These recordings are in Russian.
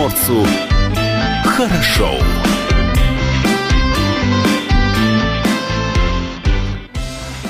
приморцу хорошо.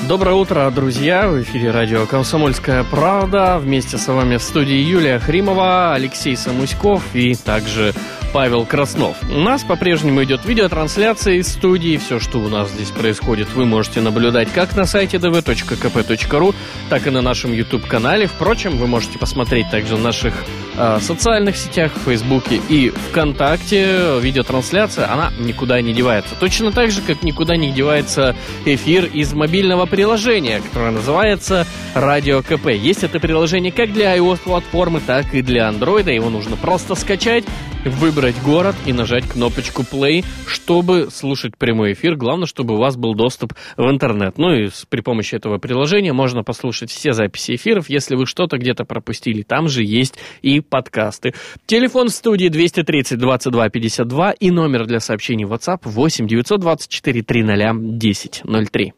Доброе утро, друзья! В эфире радио «Комсомольская правда». Вместе с вами в студии Юлия Хримова, Алексей Самуськов и также Павел Краснов. У нас по-прежнему идет видеотрансляция из студии. Все, что у нас здесь происходит, вы можете наблюдать как на сайте dv.kp.ru, так и на нашем YouTube-канале. Впрочем, вы можете посмотреть также наших э, социальных сетях, в Фейсбуке и ВКонтакте. Видеотрансляция, она никуда не девается. Точно так же, как никуда не девается эфир из мобильного приложения, которое называется Радио КП. Есть это приложение как для iOS-платформы, так и для Android. Его нужно просто скачать выбрать город и нажать кнопочку play, чтобы слушать прямой эфир. Главное, чтобы у вас был доступ в интернет. Ну и при помощи этого приложения можно послушать все записи эфиров. Если вы что-то где-то пропустили, там же есть и подкасты. Телефон в студии 230 22 52 и номер для сообщений в WhatsApp 8 924 300 10 03.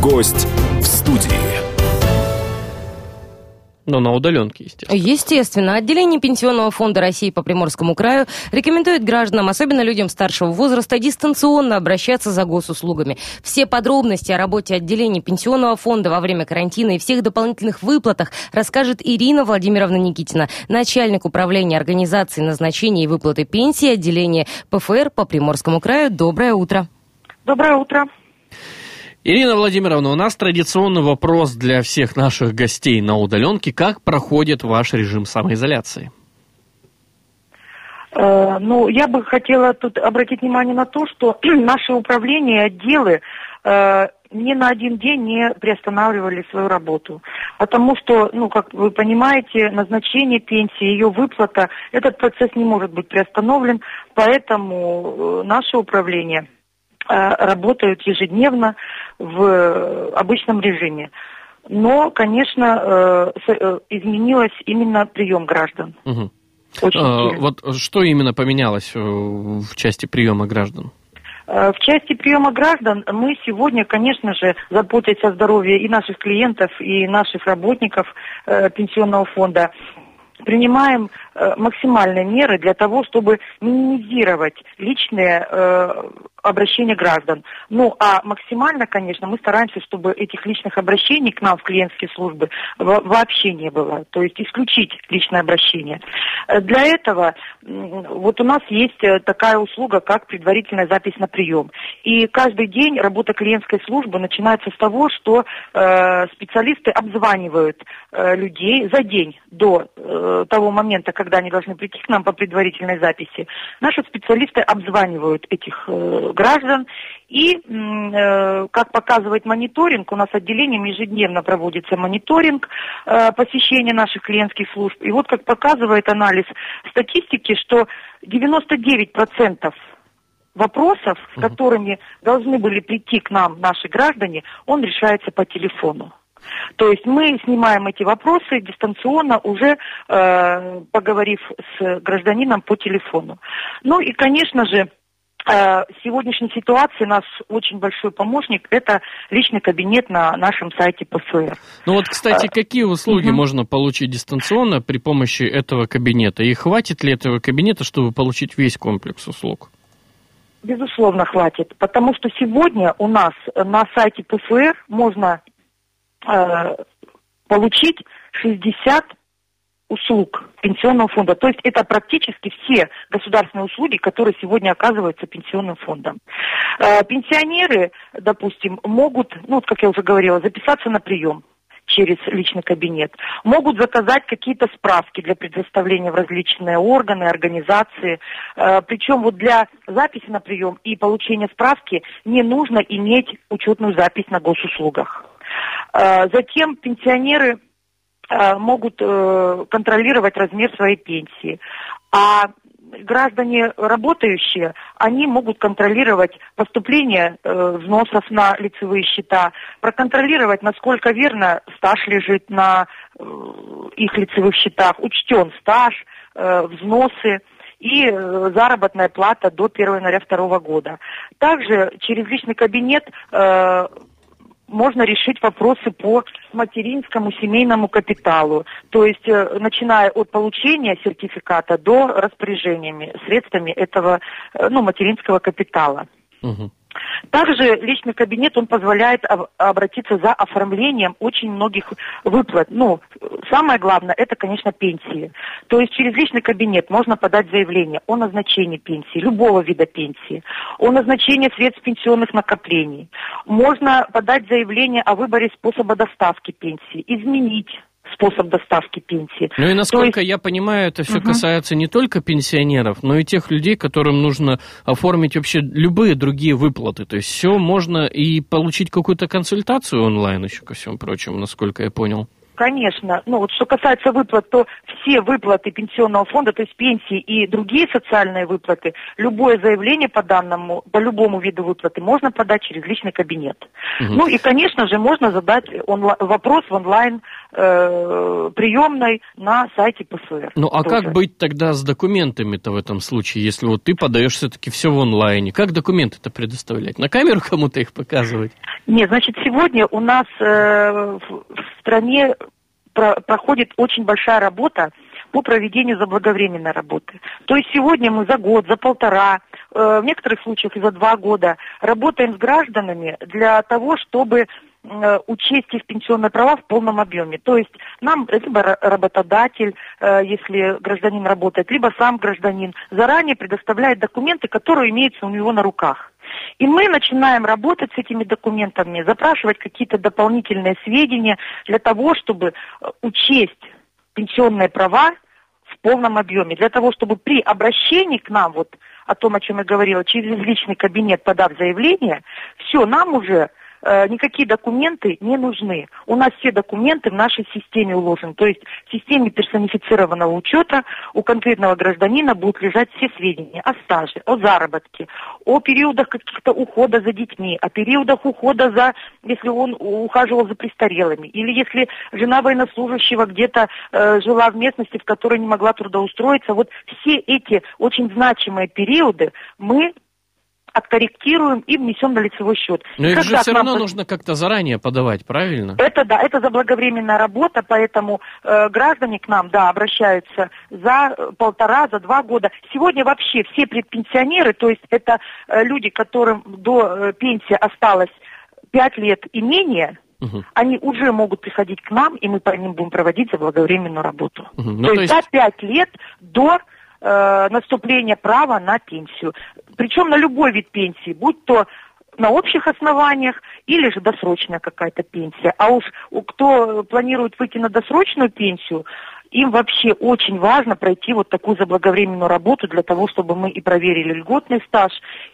Гость в студии. Но на удаленке, естественно. Естественно. Отделение Пенсионного фонда России по Приморскому краю рекомендует гражданам, особенно людям старшего возраста, дистанционно обращаться за госуслугами. Все подробности о работе отделения Пенсионного фонда во время карантина и всех дополнительных выплатах расскажет Ирина Владимировна Никитина, начальник управления организации назначения и выплаты пенсии отделения ПФР по Приморскому краю. Доброе утро. Доброе утро. Ирина Владимировна, у нас традиционный вопрос для всех наших гостей на удаленке. Как проходит ваш режим самоизоляции? Э, ну, я бы хотела тут обратить внимание на то, что наши управления, отделы э, ни на один день не приостанавливали свою работу. Потому что, ну, как вы понимаете, назначение пенсии, ее выплата, этот процесс не может быть приостановлен, поэтому э, наше управление Э, работают ежедневно в обычном режиме. Но, конечно, э, э, изменилось именно прием граждан. Угу. Очень а, вот что именно поменялось в части приема граждан? В части приема граждан мы сегодня, конечно же, заботясь о здоровье и наших клиентов, и наших работников э, пенсионного фонда, принимаем э, максимальные меры для того, чтобы минимизировать личные э, обращения граждан. Ну, а максимально, конечно, мы стараемся, чтобы этих личных обращений к нам в клиентские службы вообще не было. То есть исключить личное обращение. Э, для этого вот у нас есть э, такая услуга, как предварительная запись на прием. И каждый день работа клиентской службы начинается с того, что э, специалисты обзванивают э, людей за день до э, того момента, когда они должны прийти к нам по предварительной записи. Наши специалисты обзванивают этих э, граждан и, э, как показывает мониторинг, у нас отделением ежедневно проводится мониторинг э, посещения наших клиентских служб. И вот как показывает анализ статистики, что 99% вопросов, с которыми должны были прийти к нам наши граждане, он решается по телефону. То есть мы снимаем эти вопросы дистанционно, уже э, поговорив с гражданином по телефону. Ну и, конечно же, в сегодняшней ситуации нас очень большой помощник – это личный кабинет на нашем сайте ПФР. Ну вот, кстати, а, какие услуги угу. можно получить дистанционно при помощи этого кабинета? И хватит ли этого кабинета, чтобы получить весь комплекс услуг? Безусловно, хватит, потому что сегодня у нас на сайте ПФР можно э, получить 60 услуг пенсионного фонда. То есть это практически все государственные услуги, которые сегодня оказываются пенсионным фондом. Э, пенсионеры, допустим, могут, ну, вот как я уже говорила, записаться на прием через личный кабинет. Могут заказать какие-то справки для предоставления в различные органы, организации. Э, причем вот для записи на прием и получения справки не нужно иметь учетную запись на госуслугах. Э, затем пенсионеры Э, могут э, контролировать размер своей пенсии. А граждане работающие, они могут контролировать поступление э, взносов на лицевые счета, проконтролировать, насколько верно стаж лежит на э, их лицевых счетах, учтен стаж, взносы и заработная плата до 1 января 2002 года. Также через личный кабинет можно решить вопросы по материнскому семейному капиталу. То есть, э, начиная от получения сертификата до распоряжениями средствами этого э, ну, материнского капитала. Мгм. Также личный кабинет, он позволяет об- обратиться за оформлением очень многих выплат. Ну, самое главное, это, конечно, пенсии. То есть через личный кабинет можно подать заявление о назначении пенсии, любого вида пенсии, о назначении средств пенсионных накоплений. Можно подать заявление о выборе способа доставки пенсии, изменить способ доставки пенсии. Ну и насколько есть- я понимаю, это все Мгм. касается не только пенсионеров, но и тех людей, которым нужно оформить вообще любые другие выплаты. То есть все можно и получить какую-то консультацию онлайн еще ко всему прочему, насколько я понял. Конечно. Ну вот что касается выплат, то все выплаты пенсионного фонда, то есть пенсии и другие социальные выплаты, любое заявление по данному, по любому виду выплаты можно подать через личный кабинет. Мгм. Ну и, конечно же, можно задать онла- вопрос в онлайн э, приемной на сайте ПСР. Ну а тоже. как быть тогда с документами-то в этом случае, если вот ты подаешь все-таки все в онлайне? Как документы-то предоставлять? На камеру кому-то их показывать? Нет, значит, сегодня у нас э, в, в стране про- проходит очень большая работа по проведению заблаговременной работы. То есть сегодня мы за год, за полтора, э, в некоторых случаях и за два года работаем с гражданами для того, чтобы учесть их пенсионные права в полном объеме. То есть нам либо ра- работодатель, э, если гражданин работает, либо сам гражданин заранее предоставляет документы, которые имеются у него на руках. И мы начинаем работать с этими документами, запрашивать какие-то дополнительные сведения для того, чтобы э, учесть пенсионные права в полном объеме, для того, чтобы при обращении к нам, вот о том, о чем я говорила, через личный кабинет подав заявление, все, нам уже э, никакие документы не нужны. У нас все документы в нашей системе уложены. То есть в системе персонифицированного учета у конкретного гражданина будут лежать все сведения о стаже, о заработке, о периодах каких-то ухода за детьми, о периодах ухода за, если он ухаживал за престарелыми, или если жена военнослужащего где-то э, жила в местности, в которой не могла трудоустроиться. Вот все эти очень значимые периоды мы откорректируем и внесем на лицевой счет. Но их же все нам равно пос- нужно как-то заранее подавать, правильно? это да, это заблаговременная работа, поэтому э, граждане к нам, да, обращаются за э, полтора, за два года. Сегодня вообще все предпенсионеры, то есть это э, люди, которым до э, пенсии осталось пять лет и менее, Мгм. они уже могут приходить к нам, и мы по ним будем проводить заблаговременную работу. Мгм. Ну, то, то есть- за пять лет до э, наступления права на пенсию. Причем на любой вид пенсии, будь то на общих основаниях или же досрочная какая-то пенсия. А уж у- кто планирует выйти на досрочную пенсию, им вообще очень важно пройти вот такую заблаговременную работу для того, чтобы мы и проверили льготный стаж,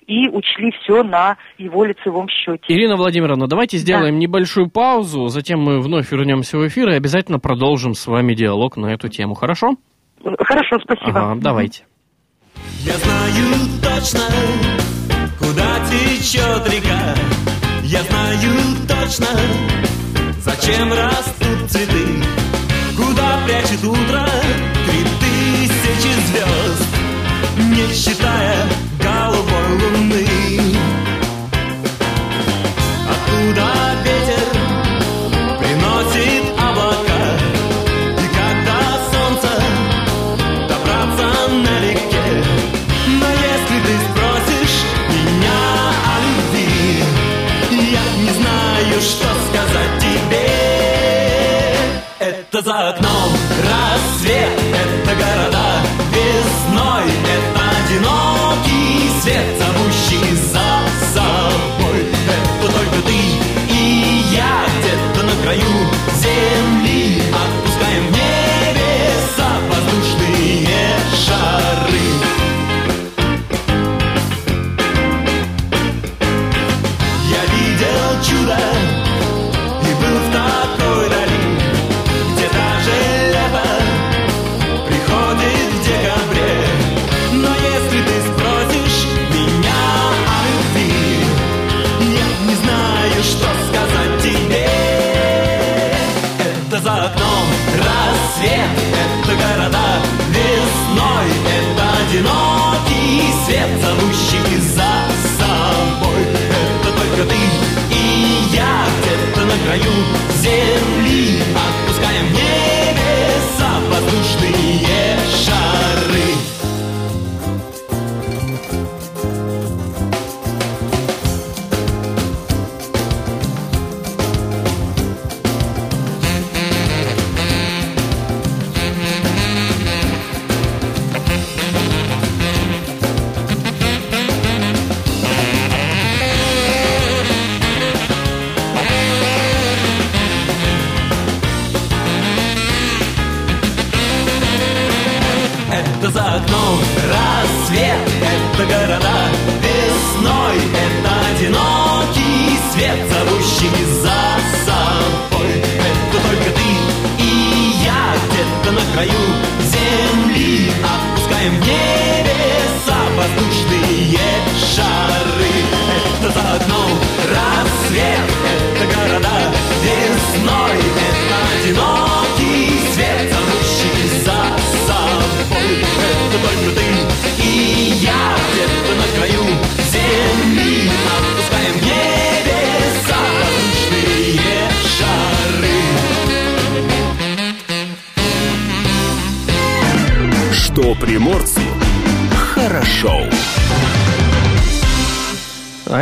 и учли все на его лицевом счете. Ирина Владимировна, давайте сделаем небольшую паузу, затем мы вновь вернемся в эфир и обязательно продолжим с вами диалог на эту тему. Хорошо? Хорошо, спасибо. Ага, давайте. Я знаю точно, куда течет река. Я знаю точно, зачем растут цветы. Куда прячет утро три тысячи звезд, не считая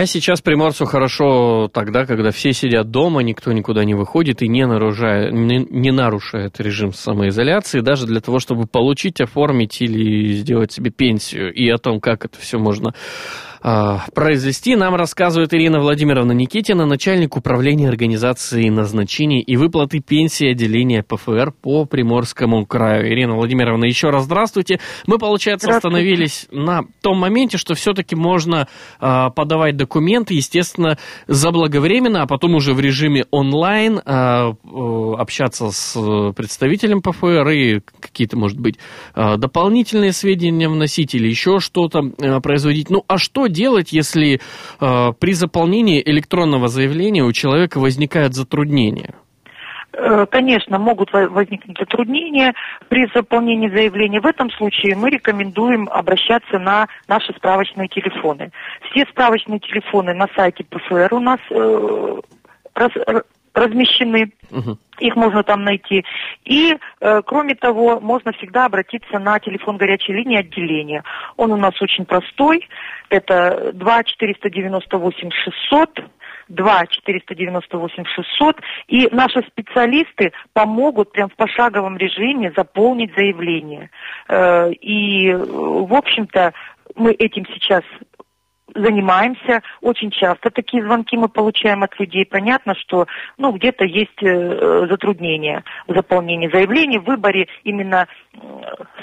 А сейчас приморцу хорошо тогда, когда все сидят дома, никто никуда не выходит и не нарушает, не, не нарушает режим самоизоляции, даже для того, чтобы получить, оформить или сделать себе пенсию. И о том, как это все можно произвести, нам рассказывает Ирина Владимировна Никитина, начальник управления организации назначений и выплаты пенсии отделения ПФР по Приморскому краю. Ирина Владимировна, еще раз здравствуйте. Мы, получается, остановились на том моменте, что все-таки можно а, подавать документы, естественно, заблаговременно, а потом уже в режиме онлайн а, общаться с представителем ПФР и какие-то, может быть, дополнительные сведения вносить или еще что-то производить. Ну, а что делать, если э, при заполнении электронного заявления у человека возникают затруднения? Конечно, могут возникнуть затруднения при заполнении заявления. В этом случае мы рекомендуем обращаться на наши справочные телефоны. Все справочные телефоны на сайте ПФР у нас э, раз, размещены. Угу. Их можно там найти. И, э, кроме того, можно всегда обратиться на телефон горячей линии отделения. Он у нас очень простой. Это 2 498 600. 2 498 600, и наши специалисты помогут прям в пошаговом режиме заполнить заявление. Э, и, в общем-то, мы этим сейчас занимаемся. Очень часто такие звонки мы получаем от людей. Понятно, что ну, где-то есть э, затруднения в заполнении заявлений, в выборе именно э,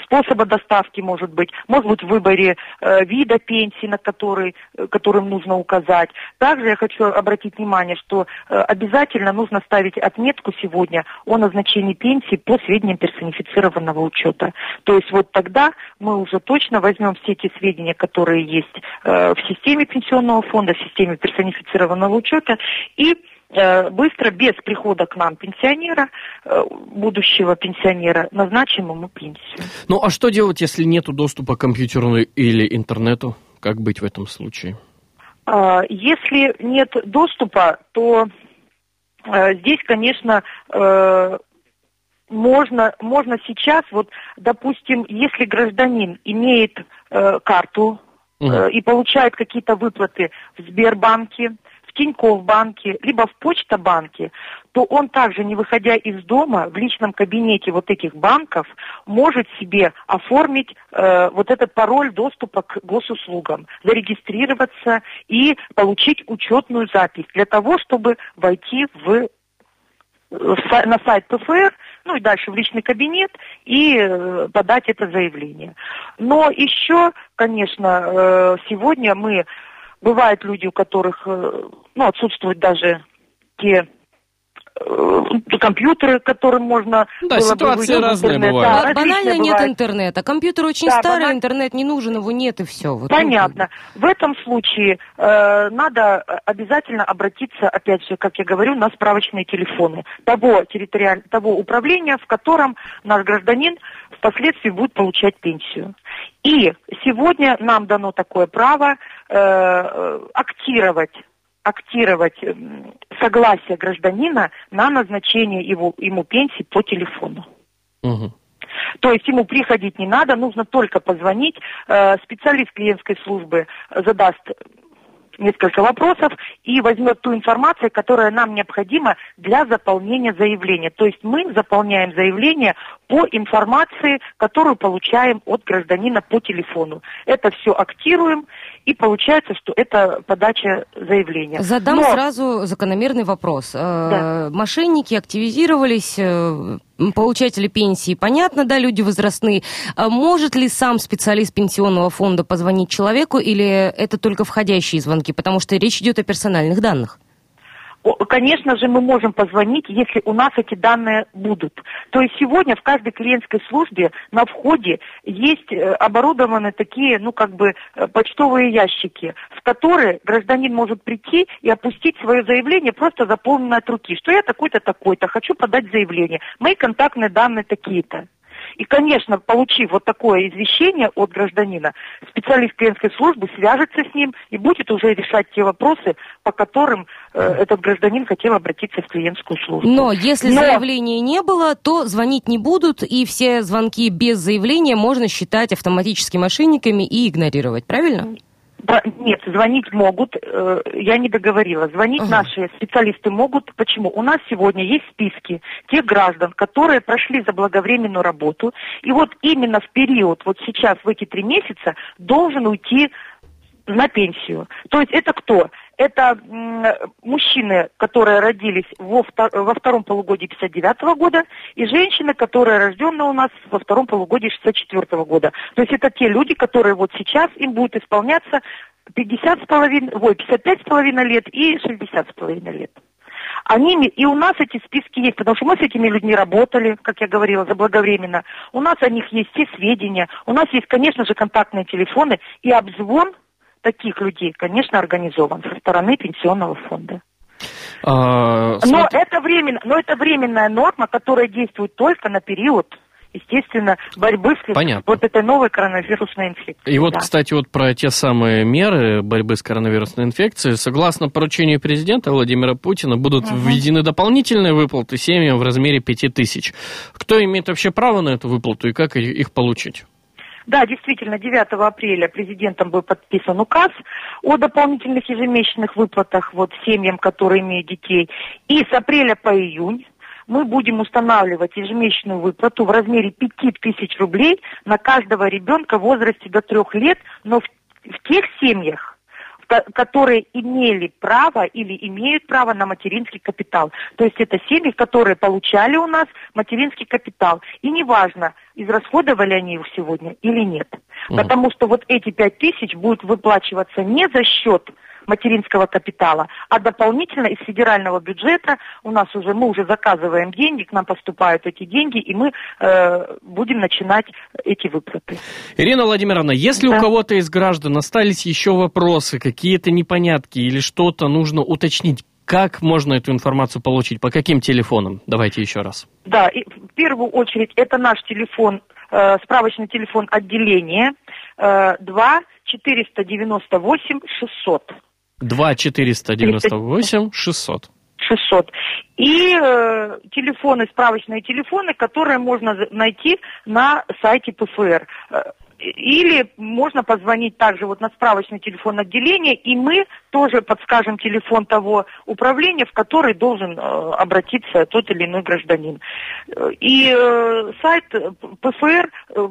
способа доставки, может быть, может быть, в выборе э, вида пенсии, на который, э, которым нужно указать. Также я хочу обратить внимание, что э, обязательно нужно ставить отметку сегодня о назначении пенсии по сведениям персонифицированного учета. То есть вот тогда мы уже точно возьмем все те сведения, которые есть э, в системе, системе пенсионного фонда, в системе персонифицированного учета и э, быстро, без прихода к нам пенсионера, э, будущего пенсионера, назначим ему пенсию. Ну а что делать, если нет доступа к компьютеру или интернету? Как быть в этом случае? А, если нет доступа, то э, здесь, конечно, можно, можно сейчас, вот, допустим, если гражданин имеет карту угу. и получает какие-то выплаты в Сбербанке, в Тинькофф банке, либо в Почта-банке, то он также, не выходя из дома, в личном кабинете вот этих банков, может себе оформить э, вот этот пароль доступа к госуслугам, зарегистрироваться и получить учетную запись для того, чтобы войти в, в на сайт ПФР ну и дальше в личный кабинет и э, подать это заявление. Но еще, конечно, э, сегодня мы, бывают люди, у которых э, ну, отсутствуют даже те компьютеры, которым можно да, было ситуации бы разные интернет. бывают. Да, Банально нет бывает. интернета. Компьютер очень да, старый, баналь... интернет не нужен, его нет и все. Вот Понятно. В этом случае э, надо обязательно обратиться, опять же, как я говорю, на справочные телефоны того, территориаль... того управления, в котором наш гражданин впоследствии будет получать пенсию. И сегодня нам дано такое право э, актировать актировать м, согласие гражданина на назначение его, ему пенсии по телефону. Мгм. То есть ему приходить не надо, нужно только позвонить. Э, Специалист клиентской службы задаст несколько вопросов и возьмет ту информацию, которая нам необходима для заполнения заявления. То есть мы заполняем заявление по информации, которую получаем от гражданина по телефону. Это все актируем, и получается, что это подача заявления. Задам Но- сразу закономерный вопрос. Э, Мошенники активизировались, э, получатели пенсии, понятно, да, люди возрастные. А Может ли сам специалист пенсионного фонда позвонить человеку, или это только входящие звонки? Потому что речь идет о персональных данных. Конечно же, мы можем позвонить, если у нас эти данные будут. То есть сегодня в каждой клиентской службе на входе есть э, оборудованы такие, ну, как бы, э, почтовые ящики, в которые гражданин может прийти и опустить свое заявление, просто заполненное от руки, что я такой-то, такой-то, хочу подать заявление. Мои контактные данные такие-то. И, конечно, получив вот такое извещение от гражданина, специалист клиентской службы свяжется с ним и будет уже решать те вопросы, по которым э, этот гражданин хотел обратиться в клиентскую службу. Но если Но- заявления не было, то звонить не будут, и все звонки без заявления можно считать автоматически мошенниками и игнорировать, правильно? Да, нет, звонить могут, э, я не договорила. Звонить Ага. наши специалисты могут. Почему? У нас сегодня есть списки тех граждан, которые прошли заблаговременную работу. И вот именно в период, вот сейчас, в эти три месяца, должен уйти на пенсию. То есть это кто? Это мужчины, которые родились во, вто- во втором полугодии 59 года, и женщины, которые рождены у нас во втором полугодии 64 года. То есть это те люди, которые вот сейчас им будет исполняться 50 с половиной, ой, 55 с половиной лет и 60 с половиной лет. Они, и у нас эти списки есть, потому что мы с этими людьми работали, как я говорила, заблаговременно. У нас о них есть все сведения, у нас есть, конечно же, контактные телефоны, и обзвон таких людей, конечно, организован со стороны пенсионного фонда. А, Но смотри- это временно, но это временная норма, которая действует только на период, естественно, борьбы с Понятно. вот этой новой коронавирусной инфекцией. И вот, Да. кстати, вот про те самые меры борьбы с коронавирусной инфекцией. Согласно поручению президента Владимира Путина, будут введены дополнительные выплаты семьям в размере 5000. Кто имеет вообще право на эту выплату и как их получить? Да, действительно, 9 апреля президентом был подписан указ о дополнительных ежемесячных выплатах вот, семьям, которые имеют детей. И с апреля по июнь мы будем устанавливать ежемесячную выплату в размере 5000 рублей на каждого ребенка в возрасте до трех лет, но в, в тех семьях, которые имели право или имеют право на материнский капитал. То есть это семьи, которые получали у нас материнский капитал. И неважно, израсходовали они его сегодня или нет. Потому что вот эти пять тысяч будут выплачиваться не за счет материнского капитала, а дополнительно из федерального бюджета у нас уже мы уже заказываем деньги, к нам поступают эти деньги, и мы э, будем начинать эти выплаты. Ирина Владимировна, если у Да. кого-то из граждан остались еще вопросы, какие-то непонятки или что-то нужно уточнить, как можно эту информацию получить, по каким телефонам? Давайте еще раз. Да, и в первую очередь это наш телефон, э, справочный телефон отделения э, 2 498 600. 2 498 600. 600. И э, телефоны, справочные телефоны, которые можно найти на сайте ПФР. Э, Или можно позвонить также вот на справочный телефон отделения, и мы тоже подскажем телефон того управления, в который должен э, обратиться тот или иной гражданин. Э, И э, сайт ПФР, э,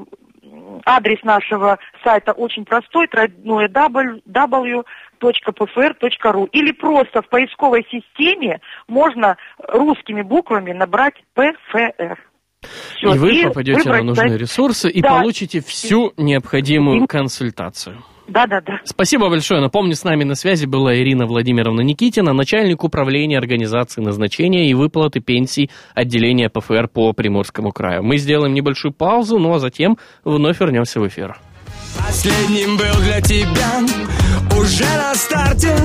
адрес нашего сайта очень простой, тройное W, w.pfr.ru. Или просто в поисковой системе можно русскими буквами набрать ПФР. Всё, и вы попадете на нужные ресурсы и Да. получите всю необходимую консультацию. Да-да-да. Спасибо большое. Напомню, с нами на связи была Ирина Владимировна Никитина, начальник управления организации назначения и выплаты пенсий отделения ПФР по Приморскому краю. Мы сделаем небольшую паузу, ну а затем вновь вернемся в эфир. Последним был для тебя уже на старте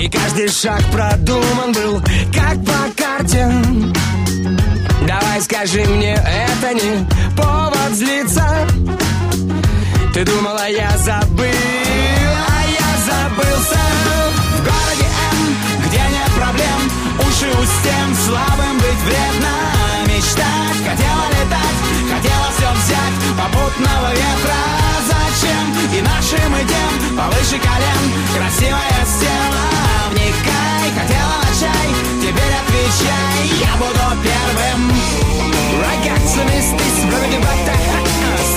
И каждый шаг продуман был, как по карте Давай скажи мне, это не повод злиться Ты думала, я забыл, а я забылся. В город стен Слабым быть вредно. Мечтать, хотела летать Хотела все взять. Попутного ветра Зачем? И нашим идем Повыше колен. Красивая стена Вникай, хотела на чай. Теперь отвечай Я буду первым. Ragazzi, mistis, вроде бы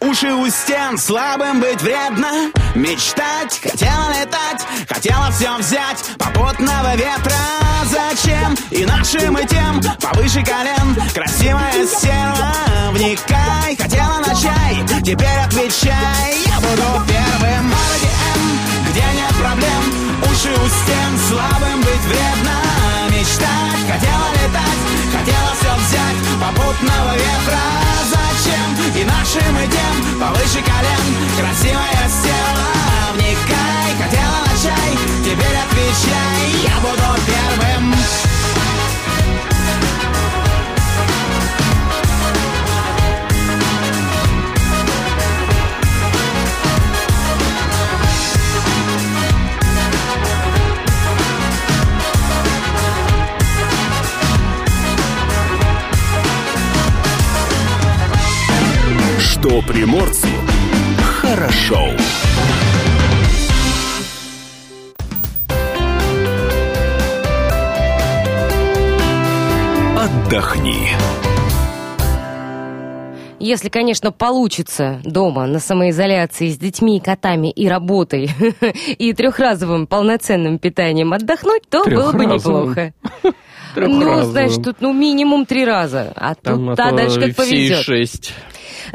Уши у стен, слабым быть вредно. Мечтать, хотела летать, хотела все взять. Попутного ветра зачем? И нашим и тем повыше колен. Красивая стерва, вникай Хотела на чай, теперь отвечай Я буду первым. Городе где нет проблем? Уши у стен, слабым быть вредно. Мечтать, хотела летать, хотела все взять. Попутного ветра? И нашим и тем повыше колен. Красивая стела, вникай Хотела на чай, теперь отвечай Я буду первым Что приморцу хорошо. Отдохни. Если, конечно, получится дома на самоизоляции с детьми, котами и работой и трехразовым полноценным питанием отдохнуть, то было бы неплохо. Ну, знаешь, тут ну минимум три раза, а тут а да, то дальше как повезет. шесть.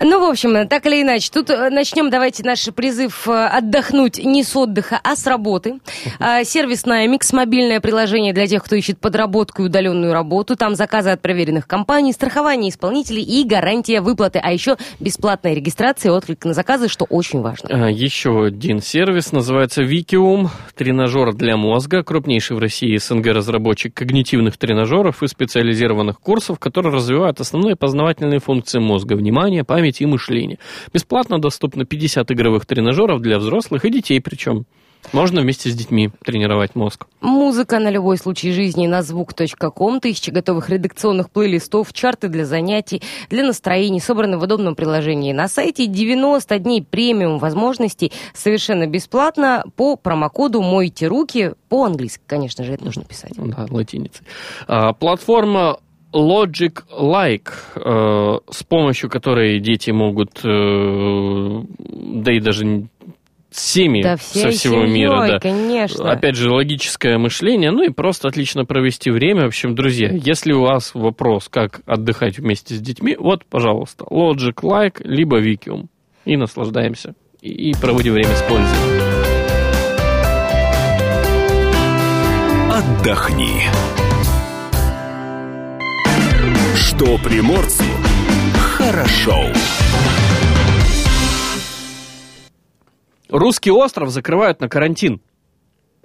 Ну, в общем, так или иначе, тут э, начнем, давайте наш призыв э, отдохнуть не с отдыха, а с работы. А, Сервисное микс-мобильное приложение для тех, кто ищет подработку и удаленную работу. Там заказы от проверенных компаний, страхование исполнителей и гарантия выплаты. А еще бесплатная регистрация и отклик на заказы, что очень важно. А, Еще один сервис называется Викиум. Тренажер для мозга. Крупнейший в России СНГ разработчик когнитивных тренажеров и специализированных курсов, которые развивают основные познавательные функции мозга. Внимание, память и мышление. Бесплатно доступно 50 игровых тренажеров для взрослых и детей причем. Можно вместе с детьми тренировать мозг. Музыка на любой случай жизни на звук.ком, тысячи готовых редакционных плейлистов, чарты для занятий, для настроений, собраны в удобном приложении на сайте. 90 дней премиум возможностей совершенно бесплатно по промокоду «Мойте руки» по-английски, конечно же, это нужно писать. Да, латиницей. А, платформа Logic Like, э, с помощью которой дети могут, э, да и даже семьи Да, со всего семьей, мира, да. конечно. Опять же, логическое мышление, ну и просто отлично провести время. В общем, друзья, если у вас вопрос, как отдыхать вместе с детьми, вот, пожалуйста, Logic Like, либо Викиум. И наслаждаемся. И, и проводим время с пользой. Отдохни. Что приморцу хорошо. Русский остров закрывают на карантин.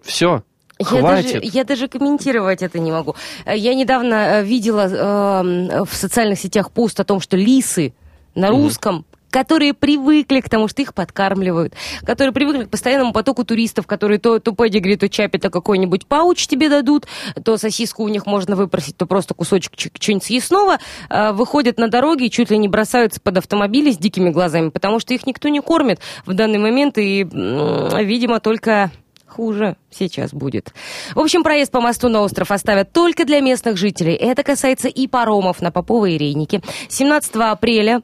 Все. Я Хватит. даже, я даже комментировать это не могу. Э, Я недавно э, видела э, в социальных сетях пост о том, что лисы на русском которые привыкли к тому, что их подкармливают, которые привыкли к постоянному потоку туристов, которые то, то педигри, то чапи, то какой-нибудь пауч тебе дадут, то сосиску у них можно выпросить, то просто кусочек чего-нибудь съестного, э, выходят на дороги и чуть ли не бросаются под автомобили с дикими глазами, потому что их никто не кормит в данный момент, и, м, видимо, только хуже сейчас будет. В общем, проезд по мосту на остров оставят только для местных жителей. Это касается и паромов на Поповой и Рейнике. 17 апреля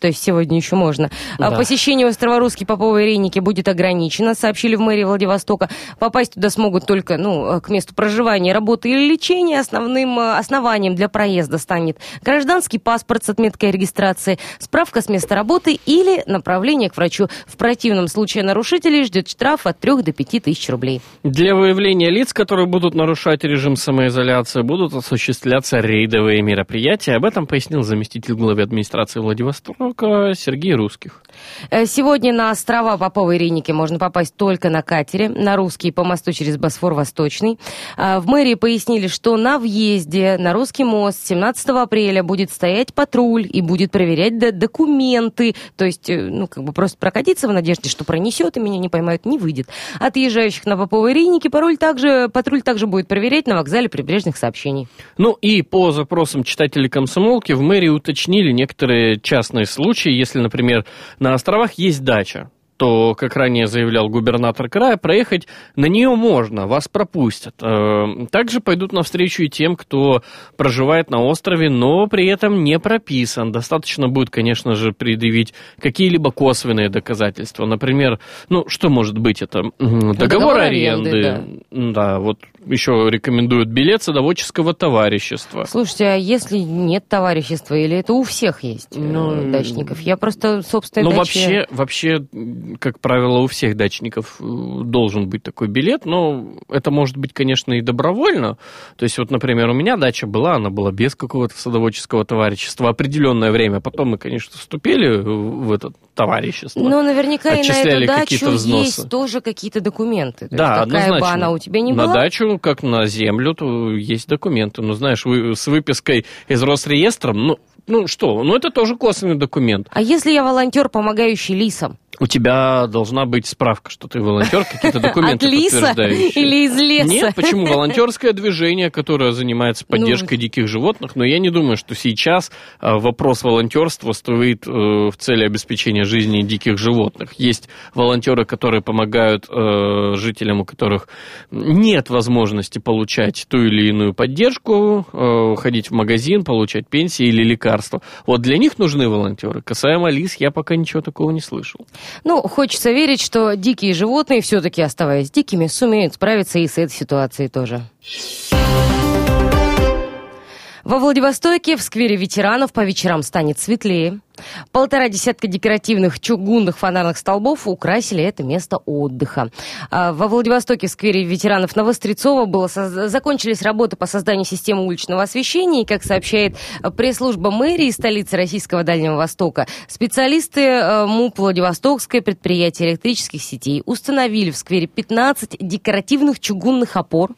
то есть сегодня еще можно. А Да. Посещение острова Русский Поповой Рейники будет ограничено, сообщили в мэрии Владивостока. Попасть туда смогут только ну, к месту проживания, работы или лечения. Основным э, основанием для проезда станет гражданский паспорт с отметкой регистрации, справка с места работы или направление к врачу. В противном случае нарушителей ждет штраф от 3 до 5 тысяч рублей. Для выявления лиц, которые будут нарушать режим самоизоляции, будут осуществляться рейдовые мероприятия. Об этом пояснил заместитель главы администрации Владивостока Владивостока Сергей Русских. Э, Сегодня на острова Поповой и Риники можно попасть только на катере, на русский по мосту через Босфор Восточный. А, В мэрии пояснили, что на въезде на русский мост 17 апреля будет стоять патруль и будет проверять документы. То есть, э, ну, как бы просто прокатиться в надежде, что пронесет и меня не поймают, не выйдет. Отъезжающих на Поповой и Риники пароль также, патруль также будет проверять на вокзале прибрежных сообщений. Ну и по запросам читателей комсомолки в мэрии уточнили некоторые частные случаи, если, например, на островах есть дача то, как ранее заявлял губернатор края, проехать на нее можно, вас пропустят. Э, Также пойдут навстречу и тем, кто проживает на острове, но при этом не прописан. Достаточно будет, конечно же, предъявить какие-либо косвенные доказательства. Например, ну, что может быть это? Договор, договор аренды. аренды, да, вот еще рекомендуют билет садоводческого товарищества. Слушайте, а если нет товарищества, или это у всех есть э, Ну, дачников? Я просто собственной Ну, даче- вообще, вообще, как правило, у всех дачников э, должен быть такой билет, но это может быть, конечно, и добровольно. То есть, вот, например, у меня дача была, она была без какого-то садоводческого товарищества определенное время. Потом мы, конечно, вступили в это товарищество. Но наверняка и на эту дачу есть тоже какие-то документы. То Да, есть какая бы однозначно. она у тебя ни на была. дачу, как на землю, то есть документы. Ну, знаешь, вы- с выпиской из Росреестра, ну, ну что, ну это тоже косвенный документ. А если я волонтер, помогающий лисам? У тебя должна быть справка, что ты волонтер, какие-то документы От лиса подтверждающие. или из леса? Нет, почему? Волонтерское движение, которое занимается Ну, поддержкой диких животных, но я не думаю, что сейчас а, вопрос волонтерства стоит э, в цели обеспечения жизни диких животных. Есть волонтеры, которые помогают э, жителям, у которых нет возможности получать ту или иную поддержку, э, ходить в магазин, получать пенсии или лекарства. Вот для них нужны волонтеры. Касаемо лис, я пока ничего такого не слышал. Ну, хочется верить, что дикие животные, все-таки оставаясь дикими, сумеют справиться и с этой ситуацией тоже. Во Владивостоке в сквере ветеранов по вечерам станет светлее. Полтора десятка декоративных чугунных фонарных столбов украсили это место отдыха. А Во Владивостоке в сквере ветеранов Новострецова было закончились работы по созданию системы уличного освещения. И, как сообщает э, пресс-служба мэрии столицы Российского Дальнего Востока, специалисты э, МУП Владивостокское предприятие электрических сетей установили в сквере 15 декоративных чугунных опор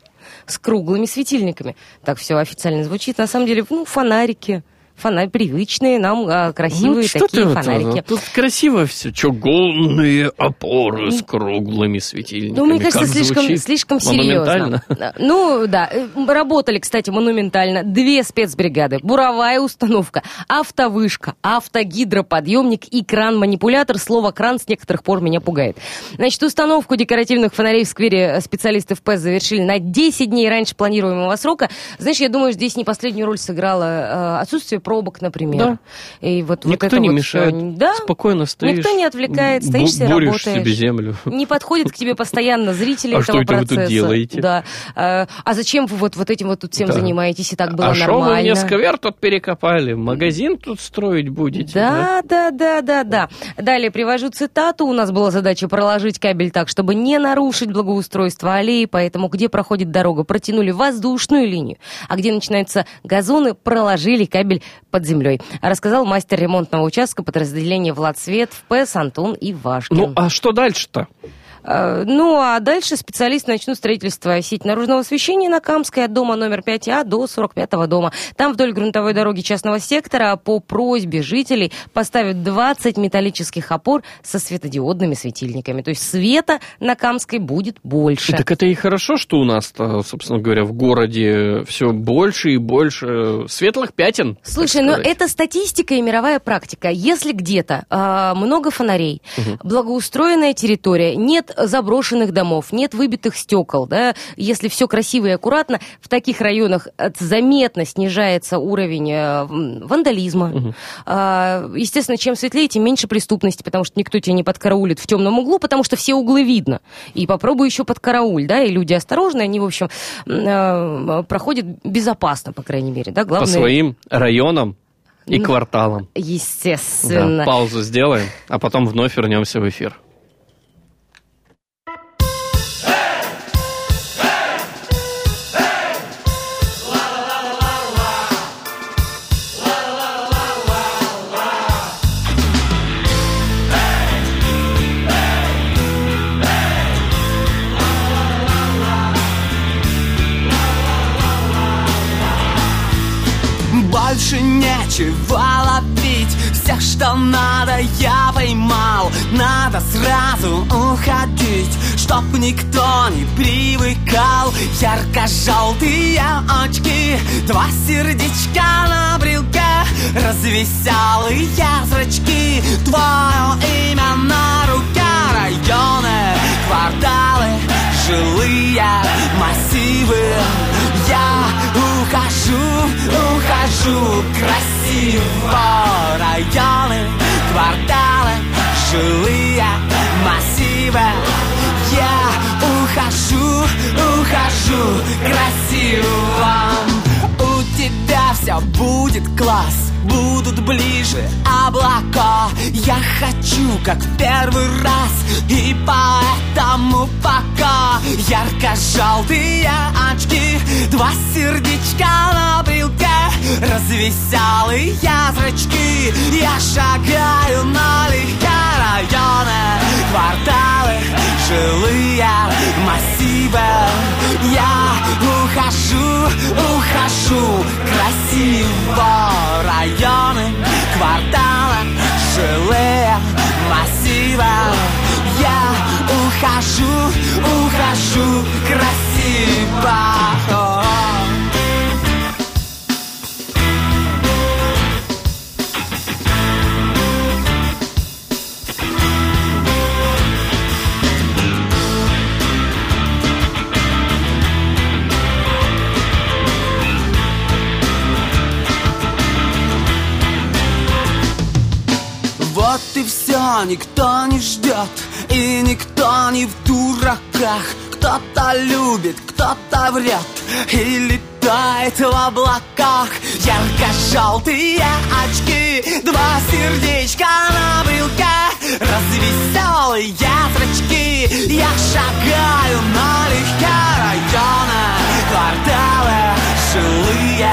с круглыми светильниками. Так все официально звучит. На самом деле, ну, фонарики. Фонарь привычные нам а, красивые Ну, что такие ты вот фонарики. это? Тут красиво все. Чугунные опоры с круглыми светильниками. Ну, мне кажется, Как слишком, слишком серьезно. Ну, да. э, Работали, кстати, монументально. Две спецбригады. Буровая установка, автовышка, автогидроподъемник и кран-манипулятор. Слово «кран» с некоторых пор меня пугает. Значит, установку декоративных фонарей в сквере специалисты в ПЭС завершили на 10 дней раньше планируемого срока. Знаешь, я думаю, здесь не последнюю роль сыграло э, отсутствие пробок, например. Да. И вот, вот Никто это не вот мешает. всё. Да. Спокойно стоишь. Никто не отвлекает, стоишь буришь работаешь. себе землю. Не подходит к тебе постоянно зрители А этого что это вы тут процесса. делаете? Да. А, а зачем вы вот, вот этим вот тут всем Да. занимаетесь, и так было а что вы нормально? мне сквер тут перекопали? Магазин тут строить будете? Да, да, да, да, да. Далее привожу цитату. У нас была задача проложить кабель так, чтобы не нарушить благоустройство аллеи, поэтому где проходит дорога, протянули воздушную линию, а где начинаются газоны, проложили кабель под землей. Рассказал мастер ремонтного участка подразделения «Владсвет» в ПЭС Антон Ивашкин. Ну, а что дальше-то? Э, Ну, а дальше специалисты начнут строительство сети наружного освещения на Камской от дома номер 5А до 45-го дома. Там вдоль грунтовой дороги частного сектора по просьбе жителей поставят 20 металлических опор со светодиодными светильниками. То есть света на Камской будет больше. Так это и хорошо, что у нас, собственно говоря, в городе все больше и больше светлых пятен. Слушай, ну сказать. это статистика и мировая практика. Если где-то а, много фонарей, благоустроенная территория, нет заброшенных домов, нет выбитых стекол, да, если все красиво и аккуратно, в таких районах э, заметно снижается уровень э, вандализма. А, естественно, чем светлее, тем меньше преступности, потому что никто тебя не подкараулит в темном углу, потому что все углы видно. И попробуй еще под карауль, да, и люди осторожны, они, в общем, э, проходят безопасно, по крайней мере, да, По главное... своим районам и Ну, кварталам. Естественно. Да, паузу сделаем, а потом вновь вернемся в эфир. Больше нечего ловить. Все, что надо, я поймал. Надо сразу уходить Чтоб никто не привыкал. Ярко-желтые очки Два сердечка на брелке Развеселые зрачки. Твое имя на руке Районы, кварталы, жилые массивы. Я ухожу, ухожу красиво Районы, кварталы, жилые массивы. Я ухожу, ухожу красиво. У тебя все будет класс Будут ближе. Облака Я хочу, как в первый раз. И поэтому пока Ярко-желтые очки. Два сердечка на брелке Развеселые зрачки Я шагаю налегке районы Кварталы, жилые массивы. Я ухожу, ухожу красиво ухожу, ухожу красиво. Вот и все, никто не ждет И никто не в дураках. Кто-то любит, кто-то врет. И летает в облаках. Ярко-желтые очки. Два сердечка на брелке. Развеселые зрачки. Я шагаю налегке района. Кварталы, жилые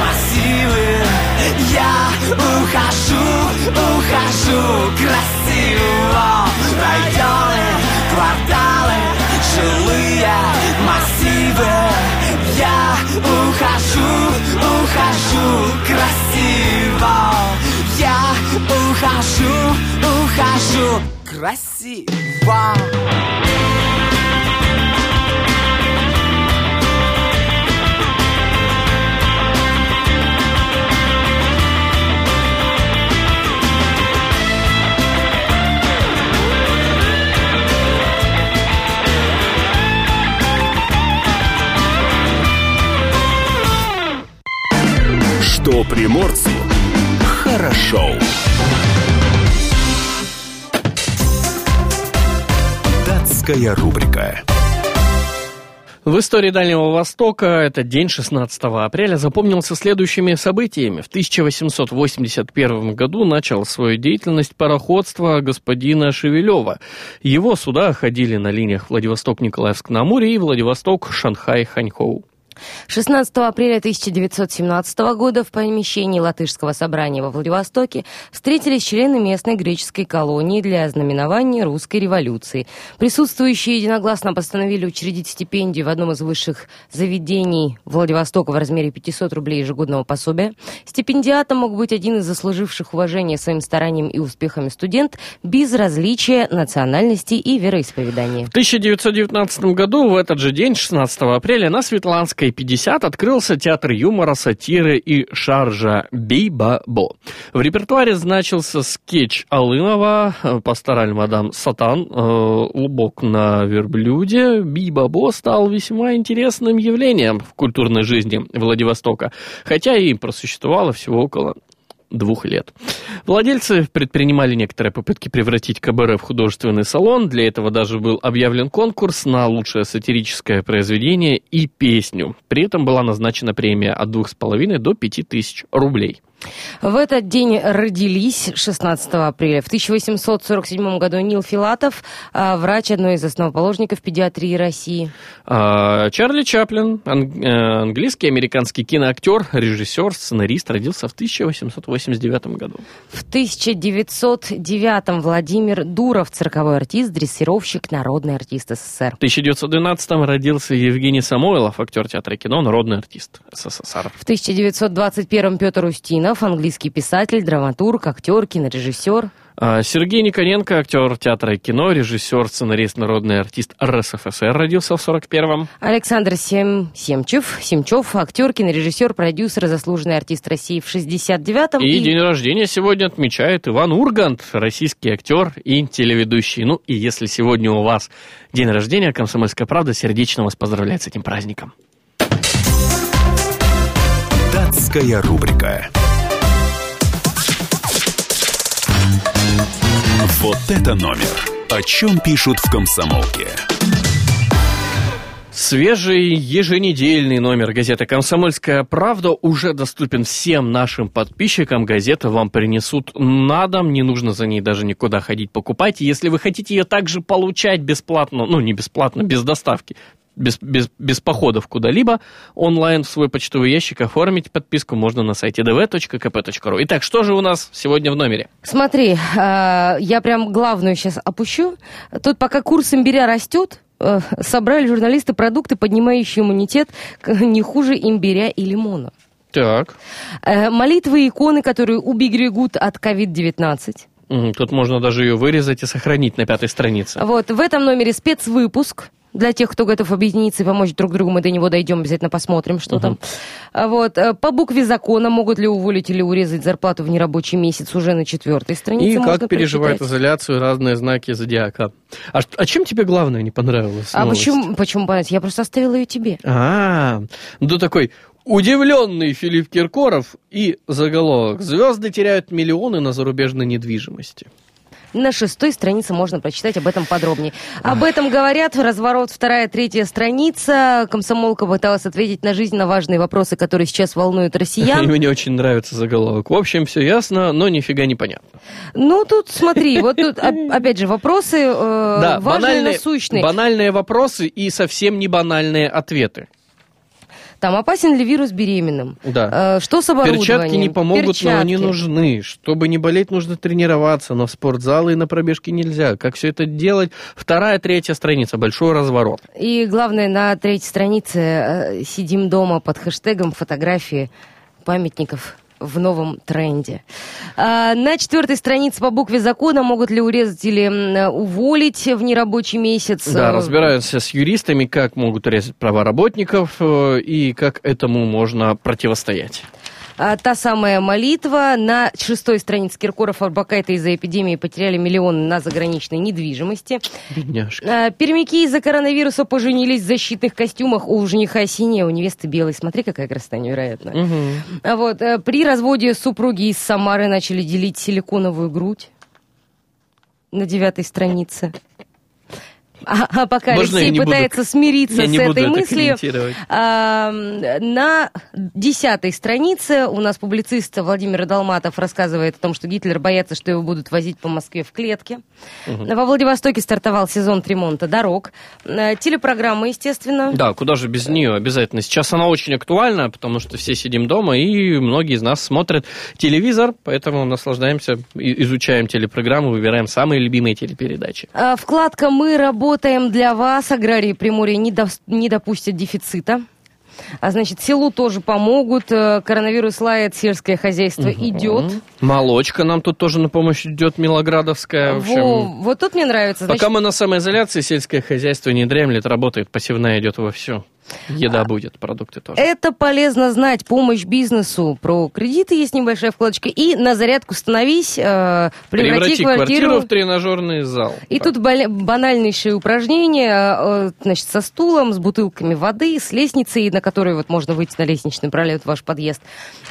массивы. Я ухожу, ухожу красиво Районы, кварталы, жилые массивы. Я ухожу, ухожу красиво. Я ухожу, ухожу красиво Что приморцу хорошо. Датская рубрика. В истории Дальнего Востока этот день 16 апреля запомнился следующими событиями. В 1881 году начал свою деятельность пароходство господина Шевелева. Его суда ходили на линиях Владивосток-Николаевск-на-Амуре и Владивосток-Шанхай-Ханьхоу. 16 апреля 1917 года в помещении Латышского собрания во Владивостоке встретились члены местной греческой колонии для ознаменования русской революции. Присутствующие единогласно постановили учредить стипендию в одном из высших заведений Владивостока в размере 500 рублей ежегодного пособия. Стипендиатом мог быть один из заслуживших уважения своим старанием и успехами студент без различия национальности и вероисповедания. В 1919 году, в этот же день, 16 апреля, на Светланской 50 открылся театр юмора, сатиры и шаржа «Бей-ба-бо». В репертуаре значился скетч Алынова «Пастораль мадам Сатан», э, «Лубок на верблюде». «Бей-ба-бо» стал весьма интересным явлением в культурной жизни Владивостока, хотя и просуществовало всего около двух лет. Владельцы предпринимали некоторые попытки превратить КБР в художественный салон. Для этого даже был объявлен конкурс на лучшее сатирическое произведение и песню. При этом была назначена премия от двух с половиной до пяти тысяч рублей. В этот день родились 16 апреля. В 1847 году Нил Филатов, а, врач, одной из основоположников педиатрии России. А, Чарли Чаплин, э, английский, американский киноактер, режиссер, сценарист, родился в 1889 году. В В 1909-м Владимир Дуров, цирковой артист, дрессировщик, народный артист СССР. В 1912-м родился Евгений Самойлов, актер театра и кино, народный артист СССР. В 1921-м Петр Устинов, английский писатель, драматург, актер, кинорежиссер. А, Сергей Никоненко, актер театра и кино, режиссер, сценарист, народный артист РСФСР, родился в 41-м. Александр Сем... Семчев, Семчев, актер, кинорежиссер, продюсер, заслуженный артист России в 69-м. И, день рождения сегодня отмечает Иван Ургант, российский актер и телеведущий. Ну и если сегодня у вас день рождения, «Комсомольская правда» сердечно вас поздравляет с этим праздником. Датская рубрика. Вот это номер. О чем пишут в комсомолке. Свежий еженедельный номер газеты «Комсомольская правда» уже доступен всем нашим подписчикам. Газеты вам принесут на дом, не нужно за ней даже никуда ходить покупать. Если вы хотите ее также получать бесплатно, ну не бесплатно, без доставки, без, без, без походов куда-либо, онлайн в свой почтовый ящик оформить подписку можно на сайте dv.kp.ru. Итак, что же у нас сегодня в номере? Смотри, э, я прям главную сейчас опущу. Тут пока курс имбиря растет, э, собрали журналисты продукты, поднимающие иммунитет не хуже имбиря и лимона. Так. Э, молитвы и иконы, которые уберегут от COVID-19. Мгм, Тут можно даже ее вырезать и сохранить на пятой странице. Вот, в этом номере спецвыпуск. Для тех, кто готов объединиться и помочь друг другу, мы до него дойдем, обязательно посмотрим, что там. А Вот, э, по букве закона могут ли уволить или урезать зарплату в нерабочий месяц уже на четвертой странице. И как прочитать. изоляцию разные знаки зодиака. А, а чем тебе главное не понравилось? А новость? почему, почему понять? Я просто оставила ее тебе. А, ну такой удивленный Филипп Киркоров и заголовок. Звезды теряют миллионы на зарубежной недвижимости. На шестой странице можно прочитать об этом подробнее. Об этом говорят. Разворот вторая, третья страница. Комсомолка пыталась ответить на жизненно важные вопросы, которые сейчас волнуют И россиян. мне очень нравится заголовок. В общем, все ясно, но нифига не понятно. Ну, тут смотри, вот тут оп- опять же вопросы э, да, важные, банальные, насущные. банальные вопросы и совсем не банальные ответы. Там опасен ли вирус беременным? Да. Э, что с оборудованием? Перчатки не помогут, но они Перчатки. нужны. Чтобы не болеть, нужно тренироваться, но в спортзалы и на пробежке нельзя. Как все это делать? Вторая, третья страница, большой разворот. И главное, на третьей странице э, сидим дома под хэштегом фотографии памятников в новом тренде. А, на четвертой странице по букве закона могут ли урезать или уволить в нерабочий месяц. Да, разбираются с юристами, как могут урезать права работников э, и как этому можно противостоять. А, та самая молитва. На шестой странице Киркоров Арбакайте из-за эпидемии потеряли миллионы на заграничной недвижимости. Бедняжки. А, Пермяки из-за коронавируса поженились в защитных костюмах. У жениха синяя, у невесты белый. Смотри, какая красота невероятная. А Вот, э, при разводе супруги из Самары начали делить силиконовую грудь на девятой странице. А, а пока Можно Алексей не буду- пытается смириться Я с этой это мыслью, а, на десятой странице у нас публицист Владимир Долматов рассказывает о том, что Гитлер боится, что его будут возить по Москве в клетке. Во Владивостоке стартовал сезон ремонта дорог. Э, Телепрограмма, естественно. Да, куда же без нее обязательно. Сейчас она очень актуальна, потому что все сидим дома, и многие из нас смотрят телевизор, поэтому наслаждаемся, изучаем телепрограмму, выбираем самые любимые телепередачи. А, Вкладка «Мы работаем для вас». Аграрии Приморья не, дос- не допустят дефицита. А значит, селу тоже помогут. Э, Коронавирус лает, сельское хозяйство идет. Молочка нам тут тоже на помощь идет, Милоградовская. В общем, Во, вот тут мне нравится. Пока Значит, мы на самоизоляции, сельское хозяйство не дремлет, работает, посевная идет вовсю. Еда будет, продукты тоже. это полезно знать. Помощь бизнесу. Про кредиты есть небольшая вкладочка. И на зарядку становись, э, преврати, Преврати квартиру в тренажерный зал. И Так. тут банальнейшие упражнения, э, значит, со стулом, с бутылками воды, с лестницей, на которой вот можно выйти на лестничный пролет в ваш подъезд.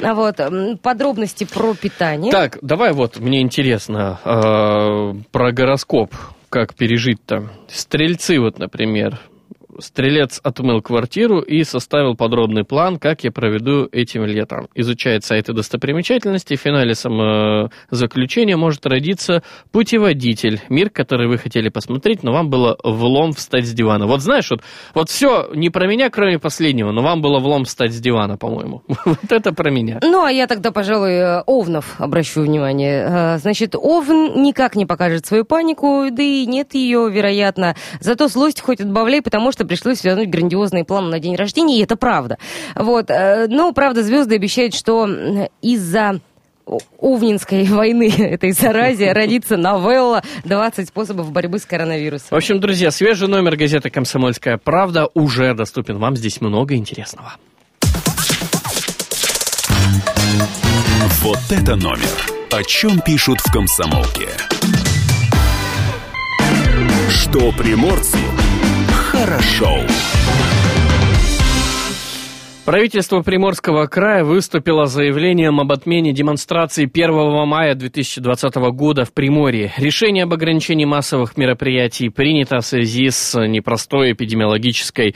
А вот подробности про питание. Так, давай вот, мне интересно э, про гороскоп, как пережить там. Стрельцы вот, например, Стрелец отмыл квартиру и составил подробный план, как я проведу этим летом. Изучает сайты достопримечательностей. В финале самозаключения может родиться путеводитель. Мир, который вы хотели посмотреть, но вам было влом встать с дивана. Вот знаешь, вот, вот все не про меня, кроме последнего, но вам было влом встать с дивана, по-моему. Вот это про меня. Ну, а я тогда, пожалуй, э, Овнов обращу внимание. Э, значит, Овн никак не покажет свою панику, да и нет ее, вероятно. Зато злость хоть отбавляй, потому что пришлось вернуть грандиозные планы на день рождения, и это правда. Вот. э, Но, правда, звезды обещают, что из-за Увнинской войны, этой заразе, родится новелла «20 способов борьбы с коронавирусом». В общем, друзья, свежий номер газеты «Комсомольская правда» уже доступен. Вам здесь много интересного. Вот это номер. О чем пишут в комсомолке. Что приморцу хорошо. Правительство Приморского края выступило заявлением об отмене демонстрации 1 мая 2020 года в Приморье. Решение об ограничении массовых мероприятий принято в связи с непростой эпидемиологической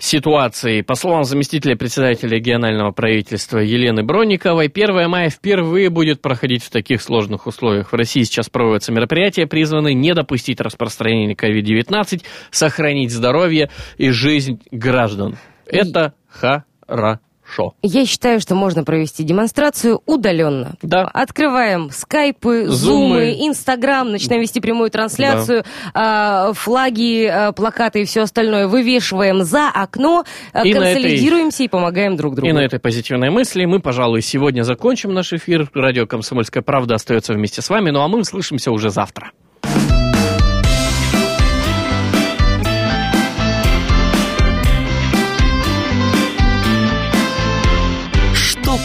ситуацией. По словам заместителя председателя регионального правительства Елены Бронниковой, 1 мая впервые будет проходить в таких сложных условиях. В России сейчас проводятся мероприятия, призванные не допустить распространения COVID-19, сохранить здоровье и жизнь граждан. Это ха хорошо. Я считаю, что можно провести демонстрацию удаленно. Да. Открываем скайпы, Зумы. инстаграм, начинаем вести прямую трансляцию, а, флаги, а, плакаты и все остальное вывешиваем за окно, а, И на этой- консолидируемся и помогаем друг другу. И на этой позитивной мысли мы, пожалуй, сегодня закончим наш эфир. Радио «Комсомольская правда» остается вместе с вами, ну а мы услышимся уже завтра.